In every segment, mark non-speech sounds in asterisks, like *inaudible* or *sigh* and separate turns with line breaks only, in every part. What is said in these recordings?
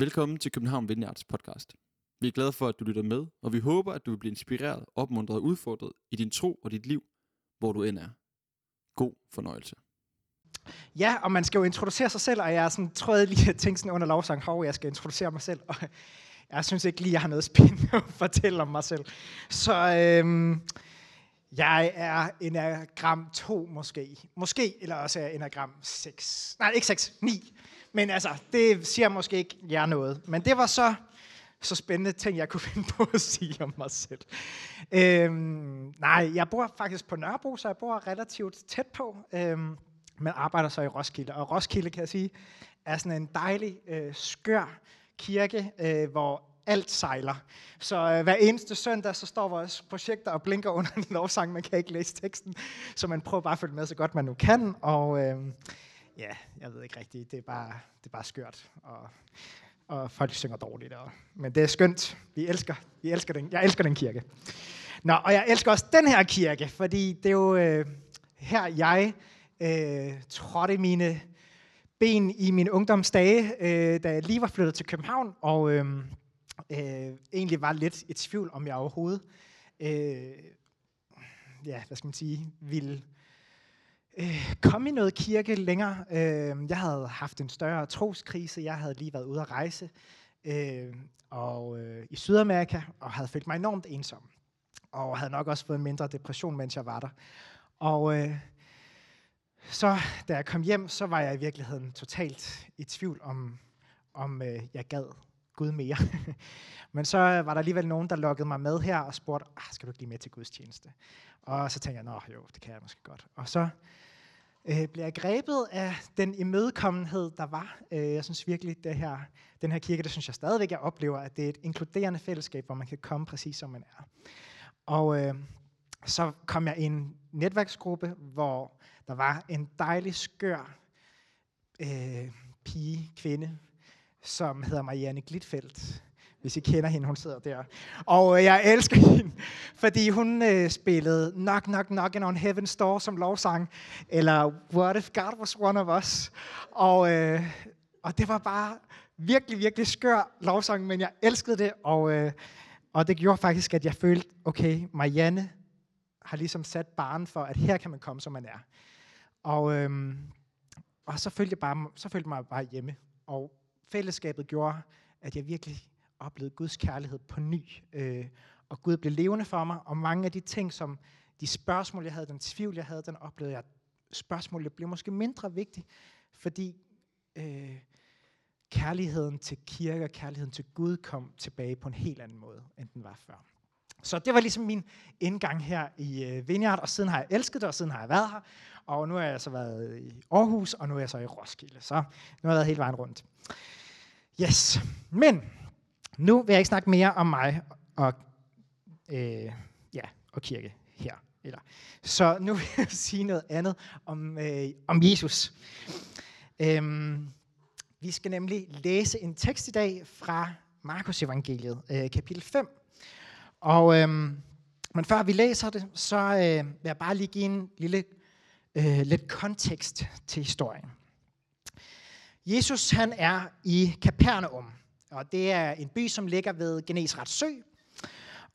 Velkommen til København Vineyards podcast. Vi er glade for, at du lytter med, og vi håber, at du vil blive inspireret, opmuntret og udfordret i din tro og dit liv, hvor du end er. God fornøjelse.
Ja, og man skal jo introducere sig selv, og jeg er sådan, tror jeg lige at sådan under lovsang, hov, jeg skal introducere mig selv, og jeg synes ikke lige, jeg har noget spændende at fortælle om mig selv. Så øhm, jeg er enagram 2 måske. Måske, eller også er enagram 6. Nej, ikke 6, 9. Men altså, det siger måske ikke jer noget. Men det var så så spændende ting, jeg kunne *laughs* finde på at sige om mig selv. Øhm, nej, jeg bor faktisk på Nørrebro, så jeg bor relativt tæt på, øhm, men arbejder så i Roskilde. Og Roskilde, kan jeg sige, er sådan en dejlig, øh, skør kirke, øh, hvor alt sejler. Så øh, hver eneste søndag, så står vores projekter og blinker under *laughs* en lovsang. Man kan ikke læse teksten, så man prøver bare at følge med så godt man nu kan. Og øh, ja, jeg ved ikke rigtigt, det er bare, det er bare skørt. Og, og folk synger dårligt. Og, men det er skønt. Vi elsker, vi elsker den, jeg elsker den kirke. Nå, og jeg elsker også den her kirke, fordi det er jo øh, her, jeg øh, trådte mine ben i mine ungdomsdage, øh, da jeg lige var flyttet til København, og øh, øh, egentlig var lidt i tvivl, om jeg overhovedet, øh, ja, hvad skal man sige, ville øh, komme i noget kirke længere. Øh, jeg havde haft en større troskrise, jeg havde lige været ude at rejse øh, og, øh, i Sydamerika, og havde følt mig enormt ensom. Og havde nok også fået en mindre depression, mens jeg var der. Og øh, så da jeg kom hjem, så var jeg i virkeligheden totalt i tvivl om, om øh, jeg gad Gud mere. *laughs* Men så var der alligevel nogen, der lukkede mig med her og spurgte, ah, skal du ikke lige med til Guds tjeneste? Og så tænkte jeg, nå jo, det kan jeg måske godt. Og så øh, blev jeg grebet af den imødekommenhed, der var. Øh, jeg synes virkelig, det her, den her kirke, det synes jeg stadigvæk, jeg oplever, at det er et inkluderende fællesskab, hvor man kan komme præcis som man er. Og øh, så kom jeg i en netværksgruppe, hvor der var en dejlig, skør øh, pige, kvinde, som hedder Marianne Glitfeldt. Hvis I kender hende, hun sidder der. Og øh, jeg elsker hende, fordi hun øh, spillede Knock, Knock, Knock on Heaven's Door som lovsang, eller What if God was one of us? Og, øh, og det var bare virkelig, virkelig skør lovsang, men jeg elskede det, og, øh, og det gjorde faktisk, at jeg følte, okay, Marianne har ligesom sat barn for, at her kan man komme, som man er. Og, øh, og så følte jeg bare, så følte mig bare hjemme. Og fællesskabet gjorde, at jeg virkelig oplevede Guds kærlighed på ny. Øh, og Gud blev levende for mig, og mange af de ting, som de spørgsmål, jeg havde, den tvivl, jeg havde, den oplevede jeg. Spørgsmålet blev måske mindre vigtigt, fordi øh, kærligheden til kirke og kærligheden til Gud kom tilbage på en helt anden måde, end den var før. Så det var ligesom min indgang her i øh, Vineyard, og siden har jeg elsket det, og siden har jeg været her. Og nu har jeg så været i Aarhus, og nu er jeg så i Roskilde. Så nu har jeg været hele vejen rundt. Yes, men nu vil jeg ikke snakke mere om mig og, øh, ja, og kirke her. Eller. Så nu vil jeg *laughs* sige noget andet om, øh, om Jesus. Øhm, vi skal nemlig læse en tekst i dag fra Markus evangeliet, øh, kapitel 5. Og, øh, men før vi læser det, så øh, vil jeg bare lige give en lille øh, lidt kontekst til historien. Jesus han er i Kapernaum, og det er en by, som ligger ved Genesrets sø.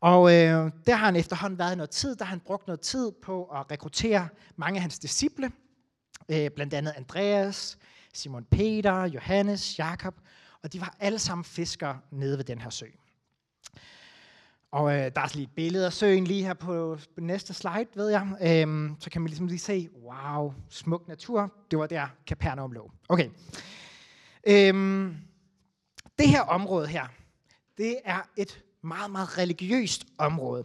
Og øh, der har han efterhånden været noget tid, der har han brugt noget tid på at rekruttere mange af hans disciple, øh, blandt andet Andreas, Simon Peter, Johannes, Jakob, og de var alle sammen fiskere nede ved den her sø. Og øh, der er lige et billede af søen lige her på, på næste slide, ved jeg. Øhm, så kan man ligesom lige se, wow, smuk natur. Det var der Capernaum lå. Okay. Øhm, det her område her, det er et meget, meget religiøst område.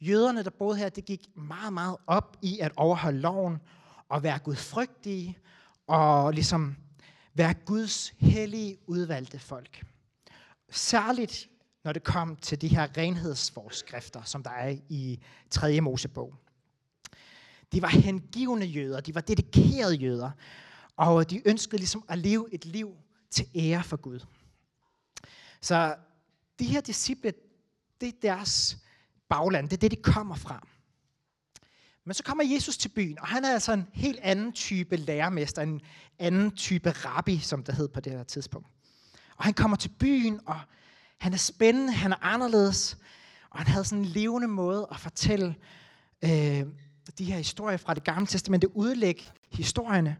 Jøderne, der boede her, det gik meget, meget op i at overholde loven og være gudfrygtige og ligesom være Guds hellige udvalgte folk. Særligt når det kom til de her renhedsforskrifter, som der er i 3. Mosebog. De var hengivende jøder, de var dedikerede jøder, og de ønskede ligesom at leve et liv til ære for Gud. Så de her disciple, det er deres bagland, det er det, de kommer fra. Men så kommer Jesus til byen, og han er altså en helt anden type lærermester, en anden type rabbi, som det hed på det her tidspunkt. Og han kommer til byen, og han er spændende, han er anderledes, og han havde sådan en levende måde at fortælle øh, de her historier fra det gamle testamente, udlægge historierne.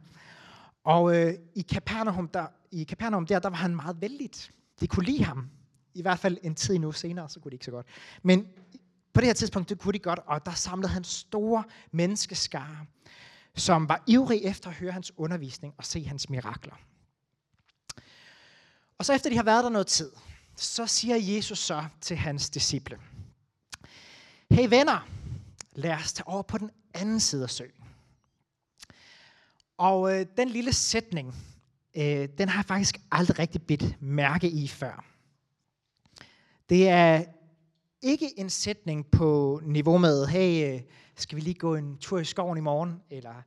Og øh, i Capernaum, der, i Capernaum der, der var han meget vældig. De kunne lide ham. I hvert fald en tid nu senere, så kunne de ikke så godt. Men på det her tidspunkt, det kunne de godt, og der samlede han store menneskeskare, som var ivrige efter at høre hans undervisning og se hans mirakler. Og så efter de har været der noget tid, så siger Jesus så til hans disciple, Hey venner, lad os tage over på den anden side af søen. Og øh, den lille sætning, øh, den har jeg faktisk aldrig rigtig bidt mærke i før. Det er ikke en sætning på niveau med, hey, øh, skal vi lige gå en tur i skoven i morgen, eller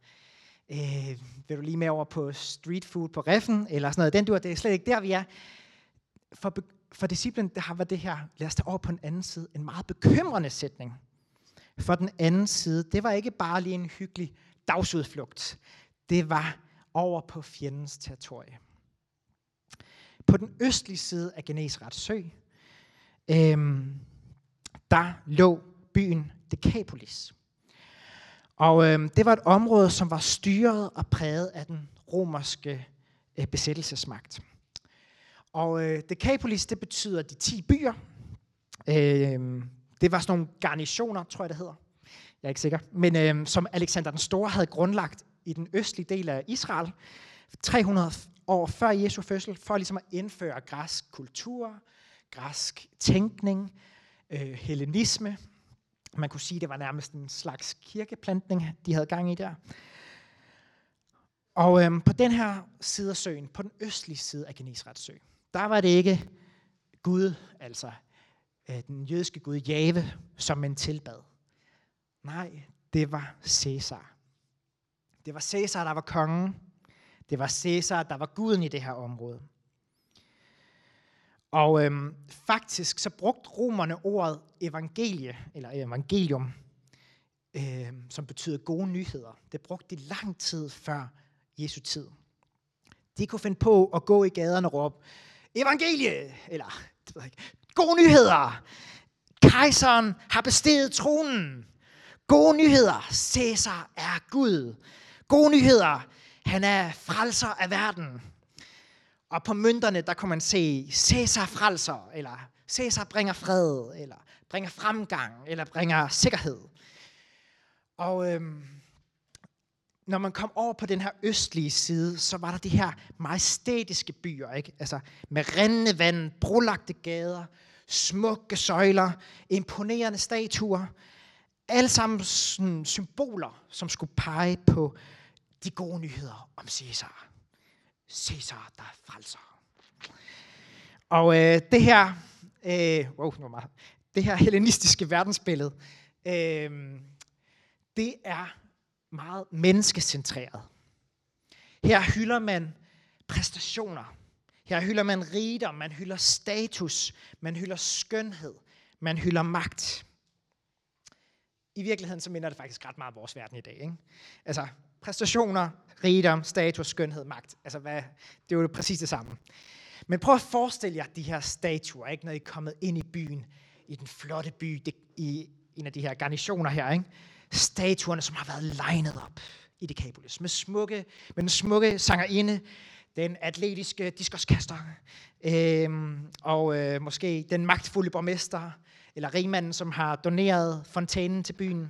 øh, vil du lige med over på street food på Reffen, eller sådan noget. Den dur, det er slet ikke der, vi er. For, for disciplen, det har været det her, lad os tage over på en anden side, en meget bekymrende sætning. For den anden side, det var ikke bare lige en hyggelig dagsudflugt. Det var over på fjendens territorie. På den østlige side af Genesrets sø, øhm, der lå byen Decapolis. Og øhm, det var et område, som var styret og præget af den romerske øh, besættelsesmagt. Og øh, Decapolis, det betyder de 10 byer. Øh, det var sådan nogle garnitioner, tror jeg det hedder. Jeg er ikke sikker. Men øh, som Alexander den Store havde grundlagt i den østlige del af Israel, 300 år før Jesu fødsel, for ligesom at indføre græsk kultur, græsk tænkning, øh, hellenisme. Man kunne sige, det var nærmest en slags kirkeplantning, de havde gang i der. Og øhm, på den her side af søen, på den østlige side af Genesrets sø, der var det ikke Gud, altså øh, den jødiske gud Jave, som man tilbad. Nej, det var Caesar. Det var Caesar, der var kongen. Det var Caesar, der var guden i det her område. Og øhm, faktisk så brugte romerne ordet evangelie, eller evangelium, øhm, som betyder gode nyheder. Det brugte de lang tid før Jesu tid. De kunne finde på at gå i gaderne og råbe, evangelie, eller det ved jeg ikke, gode nyheder. Kejseren har besteget tronen. Gode nyheder. Caesar er Gud. Gode nyheder. Han er frelser af verden. Og på mønterne, der kunne man se, Caesar frelser, eller Caesar bringer fred, eller bringer fremgang, eller bringer sikkerhed. Og øhm, når man kom over på den her østlige side, så var der de her majestætiske byer, ikke? Altså med rindende vand, brolagte gader, smukke søjler, imponerende statuer. Alle sammen sådan symboler, som skulle pege på de gode nyheder om Cæsar. Cæsar, der frelser. Og øh, det her, øh, wow, nu meget, det her hellenistiske verdensbillede, øh, det er meget menneskecentreret. Her hylder man præstationer. Her hylder man rigdom, man hylder status, man hylder skønhed, man hylder magt. I virkeligheden så minder det faktisk ret meget om vores verden i dag. Ikke? Altså præstationer, rigdom, status, skønhed, magt. Altså hvad, det er jo præcis det samme. Men prøv at forestille jer de her statuer, ikke, når I er kommet ind i byen, i den flotte by, det, i en af de her garnitioner her. Ikke? Statuerne, som har været legnet op i Decapolis, med, smukke, med den smukke sangerinde, den atletiske diskoskaster, øhm, og øh, måske den magtfulde borgmester, eller rigmanden, som har doneret fontænen til byen.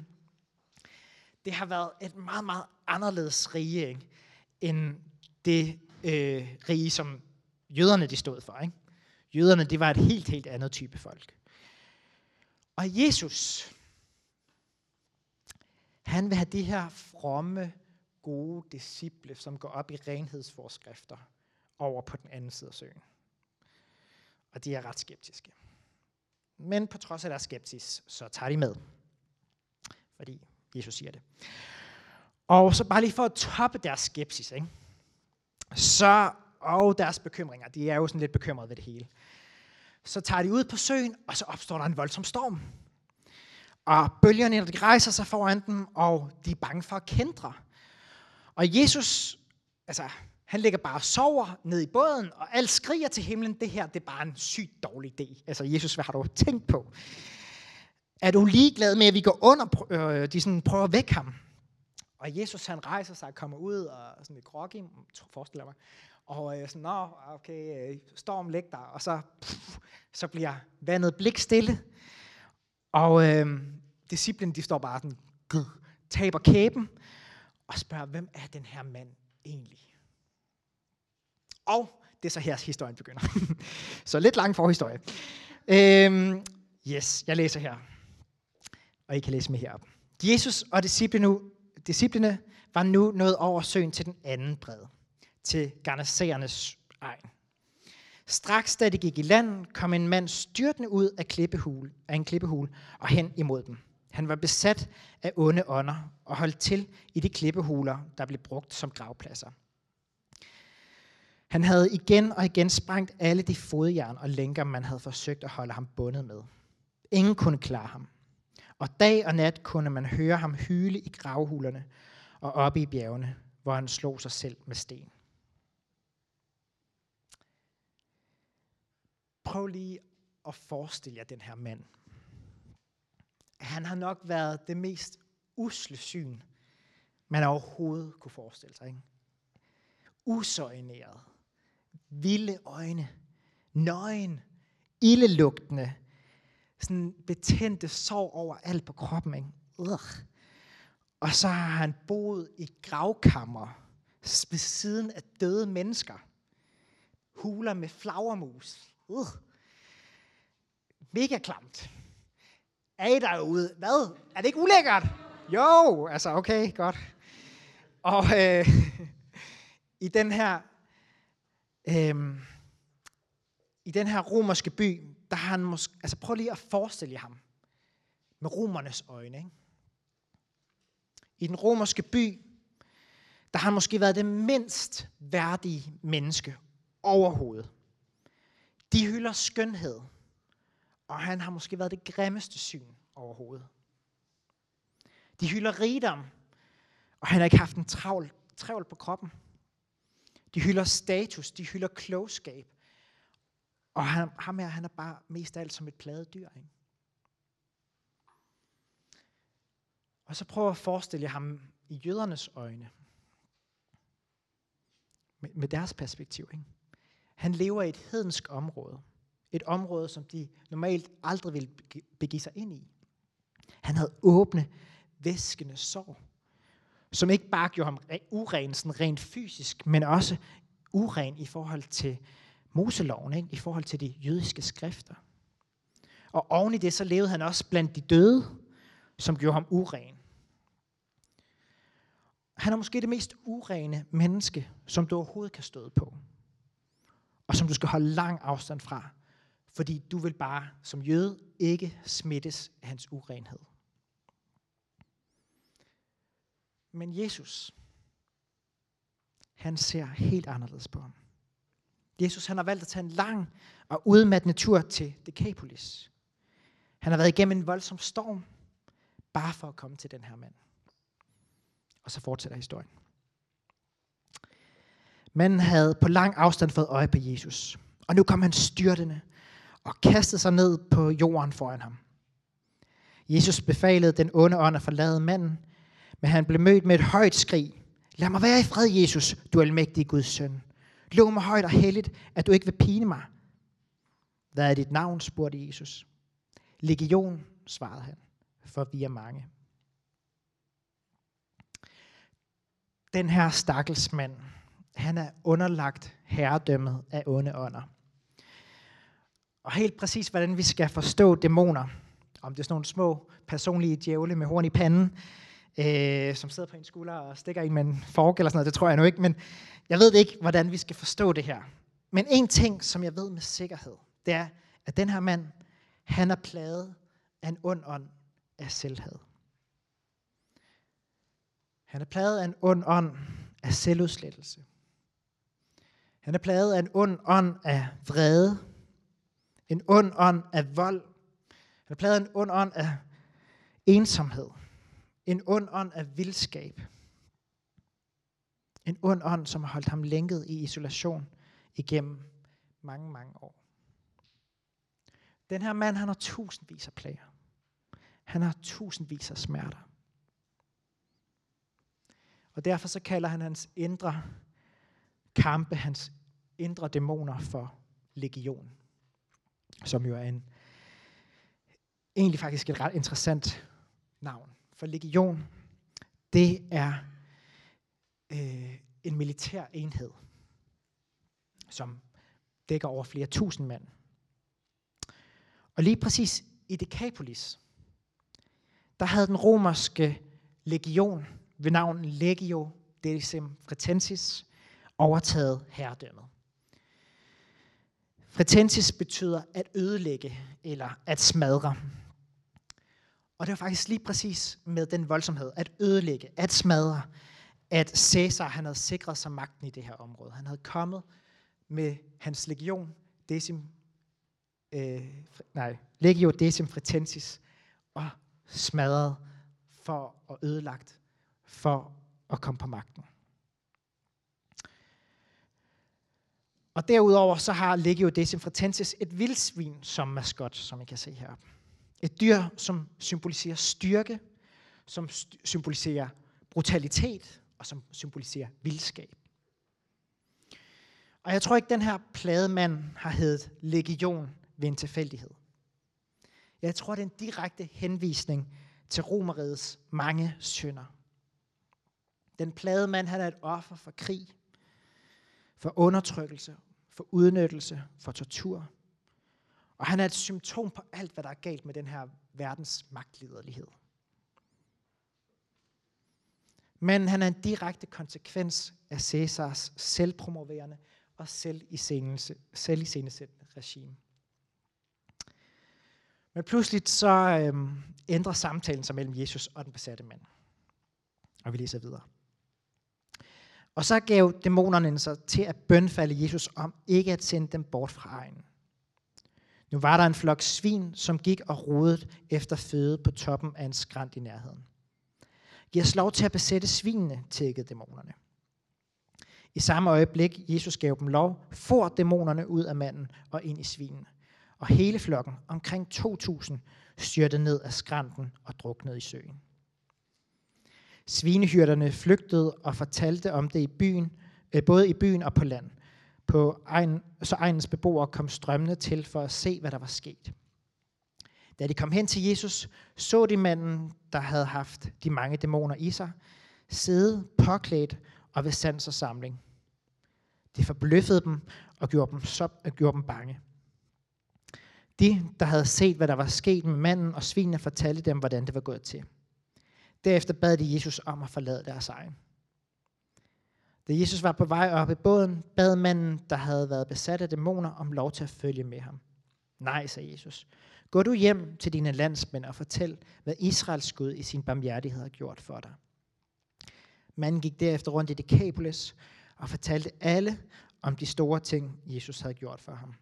Det har været et meget, meget anderledes rige, ikke? end det øh, rige, som jøderne de stod for. Ikke? Jøderne, det var et helt, helt andet type folk. Og Jesus, han vil have de her fromme, gode disciple, som går op i renhedsforskrifter, over på den anden side af søen. Og de er ret skeptiske. Men på trods af deres skepsis, så tager de med. Fordi Jesus siger det. Og så bare lige for at toppe deres skepsis, ikke? så og deres bekymringer, de er jo sådan lidt bekymrede ved det hele. Så tager de ud på søen, og så opstår der en voldsom storm. Og bølgerne de rejser sig foran dem, og de er bange for at kendre. Og Jesus, altså, Han ligger bare og sover ned i båden, og alt skriger til himlen, det her det er bare en sygt dårlig idé. Altså, Jesus, hvad har du tænkt på? Er du ligeglad med, at vi går under, øh, de sådan prøver at vække ham? Og Jesus han rejser sig og kommer ud og sådan lidt groggy, forestiller mig. Og øh, sådan, nå, okay, øh, storm læg der. Og så, pff, så bliver vandet blikstille. Og øh, disciplen, de står bare sådan, gud, taber kæben og spørger, hvem er den her mand egentlig? Og det er så her, historien begynder. *laughs* så lidt lang forhistorie. Øhm, yes, jeg læser her. Og I kan læse med herop. Jesus og disciplene, disciplene var nu nået over søen til den anden bred, til Garnasæernes egen. Straks da de gik i land, kom en mand styrtende ud af, klippehul, af en klippehul og hen imod dem. Han var besat af onde ånder og holdt til i de klippehuler, der blev brugt som gravpladser. Han havde igen og igen sprængt alle de fodjern og lænker, man havde forsøgt at holde ham bundet med. Ingen kunne klare ham. Og dag og nat kunne man høre ham hyle i gravhulerne og oppe i bjergene, hvor han slog sig selv med sten. Prøv lige at forestille jer den her mand. Han har nok været det mest usle syn, man overhovedet kunne forestille sig. Ikke? Usøjneret, vilde øjne, nøgen, ildelugtende, sådan betændte sår over alt på kroppen. Ikke? Ugh. Og så har han boet i gravkammer ved siden af døde mennesker. Huler med flagermus. Ugh. Mega klamt. Er I derude? Hvad? Er det ikke ulækkert? Jo, altså okay, godt. Og øh, *laughs* i den her øh, i den her romerske by, der har han måske, altså prøv lige at forestille jer ham med romernes øjne. Ikke? I den romerske by, der har han måske været det mindst værdige menneske overhovedet. De hylder skønhed, og han har måske været det grimmeste syn overhovedet. De hylder rigdom, og han har ikke haft en travl, travl på kroppen. De hylder status, de hylder klogskab. Og han, ham her, han er bare mest af alt som et pladet dyr. Ikke? Og så prøv at forestille jer ham i jødernes øjne. Med, med deres perspektiv. Ikke? Han lever i et hedensk område. Et område, som de normalt aldrig ville begive sig ind i. Han havde åbne, væskende sår, som ikke bare gjorde ham uren sådan rent fysisk, men også uren i forhold til Moseloven, ikke? i forhold til de jødiske skrifter. Og oven i det, så levede han også blandt de døde, som gjorde ham uren. Han er måske det mest urene menneske, som du overhovedet kan støde på. Og som du skal holde lang afstand fra, fordi du vil bare som jøde ikke smittes af hans urenhed. Men Jesus, han ser helt anderledes på ham. Jesus han har valgt at tage en lang og udmattende tur til Decapolis. Han har været igennem en voldsom storm, bare for at komme til den her mand. Og så fortsætter historien. Manden havde på lang afstand fået øje på Jesus, og nu kom han styrtende og kastede sig ned på jorden foran ham. Jesus befalede den onde ånd at forlade manden, men han blev mødt med et højt skrig. Lad mig være i fred, Jesus, du almægtige Guds søn. Lov mig højt og helligt, at du ikke vil pine mig. Hvad er dit navn, spurgte Jesus. Legion, svarede han, for vi er mange. Den her stakkelsmand, han er underlagt herredømmet af onde ånder. Og helt præcis, hvordan vi skal forstå dæmoner, om det er sådan nogle små personlige djævle med horn i panden, øh, som sidder på en skulder og stikker en med en fork eller sådan noget, det tror jeg nu ikke, men jeg ved ikke, hvordan vi skal forstå det her. Men en ting, som jeg ved med sikkerhed, det er, at den her mand, han er plaget af en ond ånd af selvhed. Han er plaget af en ond ånd af selvudslettelse. Han er plaget af en ond ånd af vrede. En ond ånd af vold. Han er plaget af en ond ånd af ensomhed. En ond ånd af vildskab. En ond ånd, som har holdt ham lænket i isolation igennem mange, mange år. Den her mand, han har tusindvis af plager. Han har tusindvis af smerter. Og derfor så kalder han hans indre kampe, hans indre dæmoner for legion. Som jo er en, egentlig faktisk et ret interessant navn. For legion, det er øh, en militær enhed, som dækker over flere tusind mand. Og lige præcis i Decapolis, der havde den romerske legion ved navn Legio Decim Fretensis overtaget herredømmet. Fretensis betyder at ødelægge eller at smadre. Og det var faktisk lige præcis med den voldsomhed, at ødelægge, at smadre, at Cæsar han havde sikret sig magten i det her område. Han havde kommet med hans legion, Decim, øh, nej, Legio Decim Fritensis og smadret for at ødelagt for at komme på magten. Og derudover så har Legio Decim Fretensis et vildsvin som maskot, som I kan se heroppe. Et dyr, som symboliserer styrke, som symboliserer brutalitet og som symboliserer vildskab. Og jeg tror ikke, den her plademand har heddet legion ved en tilfældighed. Jeg tror, det er en direkte henvisning til romerigets mange synder. Den plade mand, han er et offer for krig, for undertrykkelse, for udnyttelse, for tortur. Og han er et symptom på alt, hvad der er galt med den her verdens magtliderlighed. Men han er en direkte konsekvens af Cæsars selvpromoverende og selviscenesættende regime. Men pludselig så øhm, ændrer samtalen sig mellem Jesus og den besatte mand. Og vi læser videre. Og så gav dæmonerne sig til at bønfalde Jesus om ikke at sende dem bort fra egen. Nu var der en flok svin, som gik og rodede efter føde på toppen af en skrant i nærheden. Giv os lov til at besætte svinene, tækkede dæmonerne. I samme øjeblik, Jesus gav dem lov, for dæmonerne ud af manden og ind i svinene. Og hele flokken, omkring 2.000, styrtede ned af skrænten og druknede i søen. Svinehyrderne flygtede og fortalte om det i byen, øh, både i byen og på land. På egen, så egens beboere kom strømmende til for at se, hvad der var sket. Da de kom hen til Jesus, så de manden, der havde haft de mange dæmoner i sig, sidde påklædt og ved sans og samling. Det forbløffede dem og gjorde dem, så, gjorde dem bange. De, der havde set, hvad der var sket med manden og svinene, fortalte dem, hvordan det var gået til. Derefter bad de Jesus om at forlade deres egen. Da Jesus var på vej op i båden, bad manden, der havde været besat af dæmoner, om lov til at følge med ham. Nej, sagde Jesus. Gå du hjem til dine landsmænd og fortæl, hvad Israels Gud i sin barmhjertighed har gjort for dig. Manden gik derefter rundt i Decapolis og fortalte alle om de store ting, Jesus havde gjort for ham.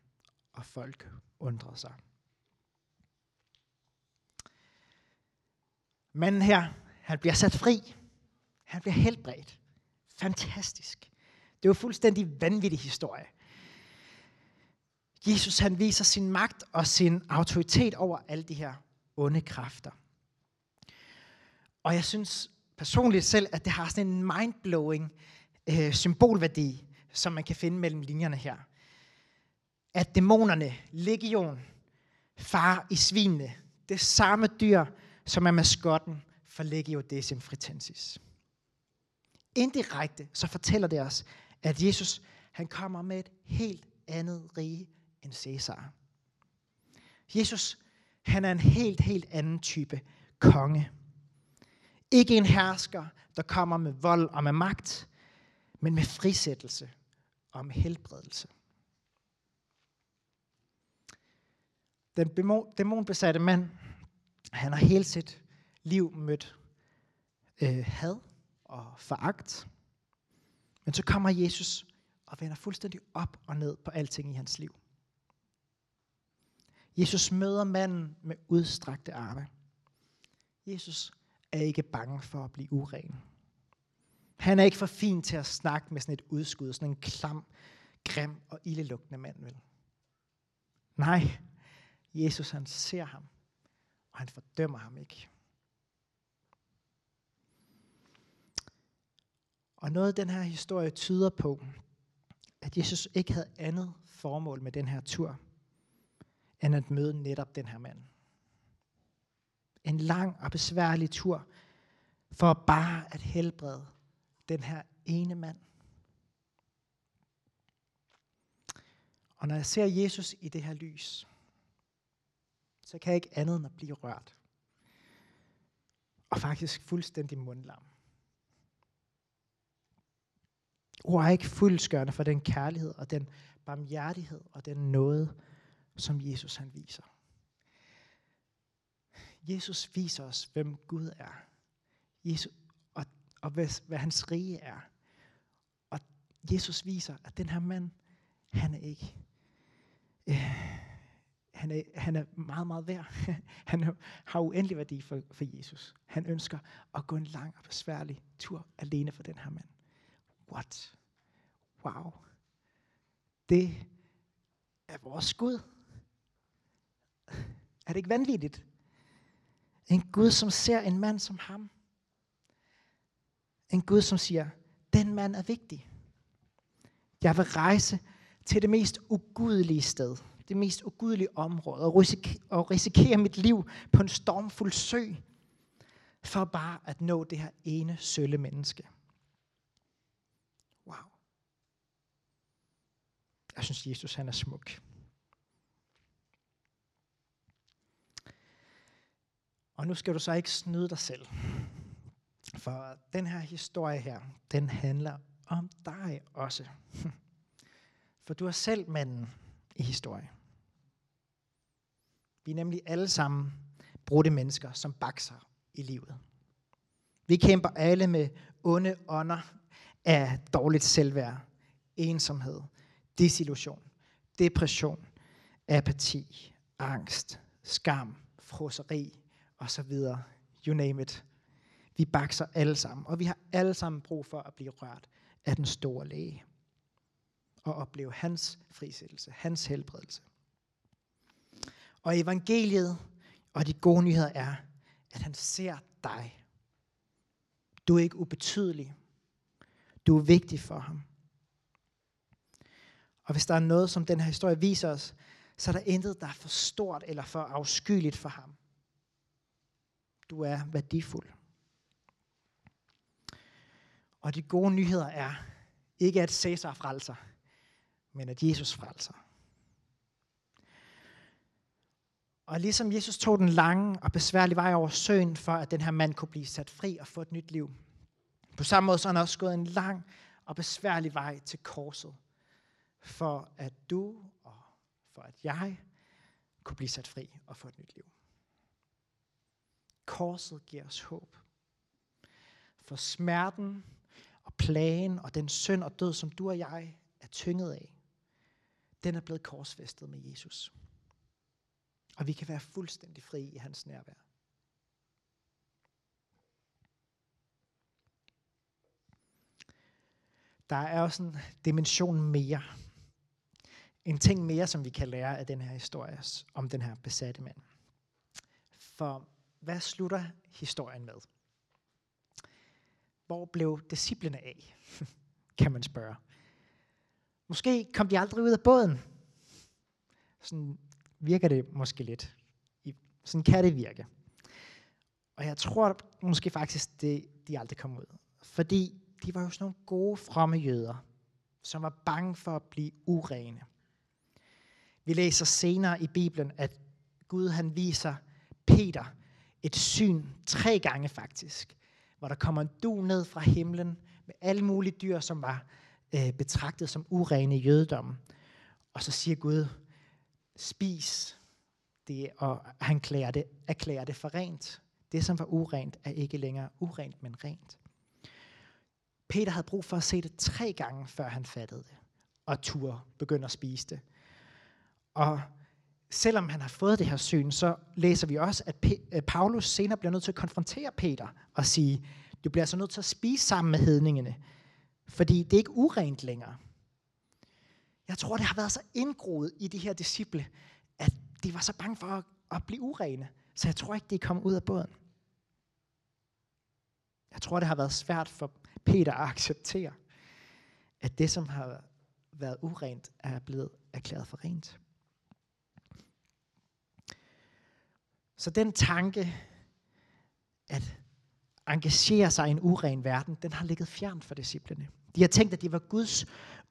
Og folk undrede sig. Manden her, han bliver sat fri. Han bliver helbredt. Fantastisk. Det var fuldstændig vanvittig historie. Jesus han viser sin magt og sin autoritet over alle de her onde kræfter. Og jeg synes personligt selv, at det har sådan en mindblowing øh, symbolværdi, som man kan finde mellem linjerne her. At dæmonerne, legion, far i svinene, det samme dyr, som er maskotten for Legio Decim Fritensis. Indirekte så fortæller det os, at Jesus han kommer med et helt andet rige end Caesar. Jesus han er en helt, helt anden type konge. Ikke en hersker, der kommer med vold og med magt, men med frisættelse og med helbredelse. Den dæmonbesatte mand, han har hele sit liv mødt øh, had og foragt. Men så kommer Jesus og vender fuldstændig op og ned på alting i hans liv. Jesus møder manden med udstrakte arme. Jesus er ikke bange for at blive uren. Han er ikke for fin til at snakke med sådan et udskud, sådan en klam, grim og ildelugtende mand, vel? Nej, Jesus han ser ham, og han fordømmer ham ikke. Og noget af den her historie tyder på, at Jesus ikke havde andet formål med den her tur, end at møde netop den her mand. En lang og besværlig tur, for bare at helbrede den her ene mand. Og når jeg ser Jesus i det her lys, så kan jeg ikke andet end at blive rørt. Og faktisk fuldstændig mundlam. Ord er ikke fuldskørende for den kærlighed og den barmhjertighed og den nåde, som Jesus han viser. Jesus viser os, hvem Gud er. Jesus, og, og hvad, hvad hans rige er. Og Jesus viser, at den her mand, han er ikke øh, han er, han er meget, meget værd. *laughs* Han har uendelig værdi for, for Jesus. Han ønsker at gå en lang og besværlig tur alene for den her mand. What? Wow. Det er vores Gud. Er det ikke vanvittigt? En Gud, som ser en mand som ham. En Gud, som siger, den mand er vigtig. Jeg vil rejse til det mest ugudelige sted, det mest ugudelige område, og, risikere, og risikere mit liv på en stormfuld sø, for bare at nå det her ene sølle menneske. Wow. Jeg synes, Jesus han er smuk. Og nu skal du så ikke snyde dig selv. For den her historie her, den handler om dig også. *laughs* For du er selv manden i historien. Vi er nemlig alle sammen brudte mennesker, som bakser i livet. Vi kæmper alle med onde ånder af dårligt selvværd, ensomhed, desillusion, depression, apati, angst, skam, frosseri, og så videre. You name it. Vi bakser alle sammen, og vi har alle sammen brug for at blive rørt af den store læge og opleve hans frisættelse, hans helbredelse. Og evangeliet og de gode nyheder er, at han ser dig. Du er ikke ubetydelig. Du er vigtig for ham. Og hvis der er noget, som den her historie viser os, så er der intet, der er for stort eller for afskyeligt for ham. Du er værdifuld. Og de gode nyheder er ikke, at Cæsar frelser, men at Jesus frelser. Og ligesom Jesus tog den lange og besværlige vej over søen, for at den her mand kunne blive sat fri og få et nyt liv. På samme måde så har han også gået en lang og besværlig vej til korset, for at du og for at jeg kunne blive sat fri og få et nyt liv. Korset giver os håb. For smerten og plagen og den synd og død, som du og jeg er tynget af, den er blevet korsfæstet med Jesus. Og vi kan være fuldstændig fri i hans nærvær. Der er også en dimension mere. En ting mere, som vi kan lære af den her historie om den her besatte mand. For hvad slutter historien med? Hvor blev disciplene af? *laughs* kan man spørge. Måske kom de aldrig ud af båden. Sådan virker det måske lidt. Sådan kan det virke. Og jeg tror måske faktisk, det, de aldrig kom ud. Fordi de var jo sådan nogle gode, fromme jøder, som var bange for at blive urene. Vi læser senere i Bibelen, at Gud han viser Peter et syn tre gange faktisk, hvor der kommer en du ned fra himlen med alle mulige dyr, som var øh, betragtet som urene i jødedommen. Og så siger Gud, spis det, og han klæder det, erklærer det for rent. Det, som var urent, er ikke længere urent, men rent. Peter havde brug for at se det tre gange, før han fattede det, og tur begynder at spise det. Og selvom han har fået det her syn, så læser vi også, at Paulus senere bliver nødt til at konfrontere Peter og sige, Du bliver altså nødt til at spise sammen med hedningene, fordi det er ikke urent længere. Jeg tror, det har været så indgroet i de her disciple, at de var så bange for at, at blive urene. Så jeg tror ikke, de er kommet ud af båden. Jeg tror, det har været svært for Peter at acceptere, at det, som har været urent, er blevet erklæret for rent. Så den tanke, at engagere sig i en uren verden, den har ligget fjern for disciplene. De har tænkt, at de var Guds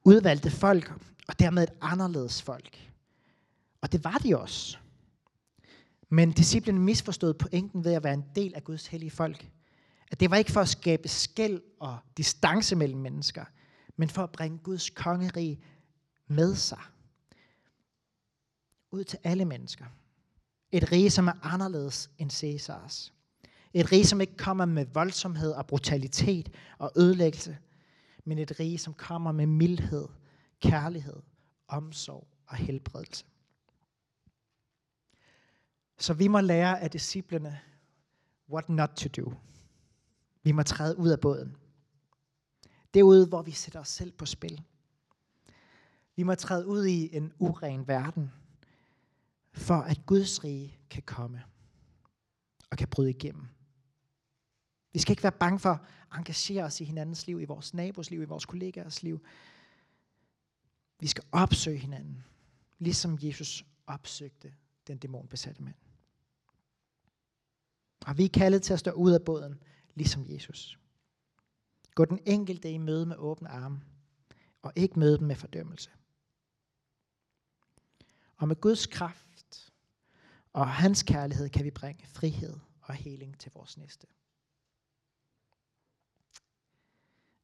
udvalgte folk, og dermed et anderledes folk. Og det var de også. Men disciplene misforstod pointen ved at være en del af Guds hellige folk. At det var ikke for at skabe skæld og distance mellem mennesker, men for at bringe Guds kongerige med sig. Ud til alle mennesker. Et rige, som er anderledes end Cæsars. Et rige, som ikke kommer med voldsomhed og brutalitet og ødelæggelse, men et rige, som kommer med mildhed, kærlighed, omsorg og helbredelse. Så vi må lære af disciplene what not to do. Vi må træde ud af båden. Derude, hvor vi sætter os selv på spil. Vi må træde ud i en uren verden, for at Guds rige kan komme og kan bryde igennem. Vi skal ikke være bange for at engagere os i hinandens liv, i vores nabos liv, i vores kollegaers liv. Vi skal opsøge hinanden, ligesom Jesus opsøgte den dæmonbesatte mand. Og vi er kaldet til at stå ud af båden, ligesom Jesus. Gå den enkelte i møde med åbne arme, og ikke møde dem med fordømmelse. Og med Guds kraft og hans kærlighed kan vi bringe frihed og heling til vores næste.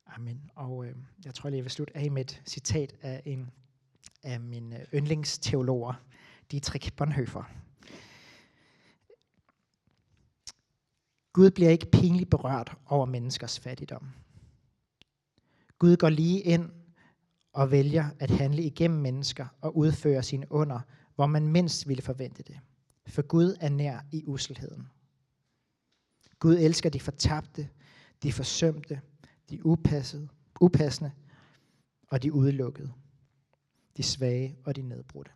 Amen. Og øh, jeg tror lige, jeg vil slutte af med et citat af en af mine yndlingsteologer, Dietrich Bonhoeffer. Gud bliver ikke pinligt berørt over menneskers fattigdom. Gud går lige ind og vælger at handle igennem mennesker og udføre sine under, hvor man mindst ville forvente det. For Gud er nær i uselheden. Gud elsker de fortabte, de forsømte, de upassede, upassende og de udelukkede, de svage og de nedbrudte.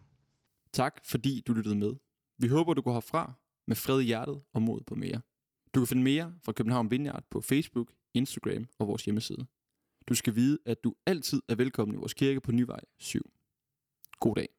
Tak fordi du lyttede med. Vi håber, du går herfra med fred i hjertet og mod på mere. Du kan finde mere fra København Vineyard på Facebook, Instagram og vores hjemmeside. Du skal vide, at du altid er velkommen i vores kirke på Nyvej 7. God dag.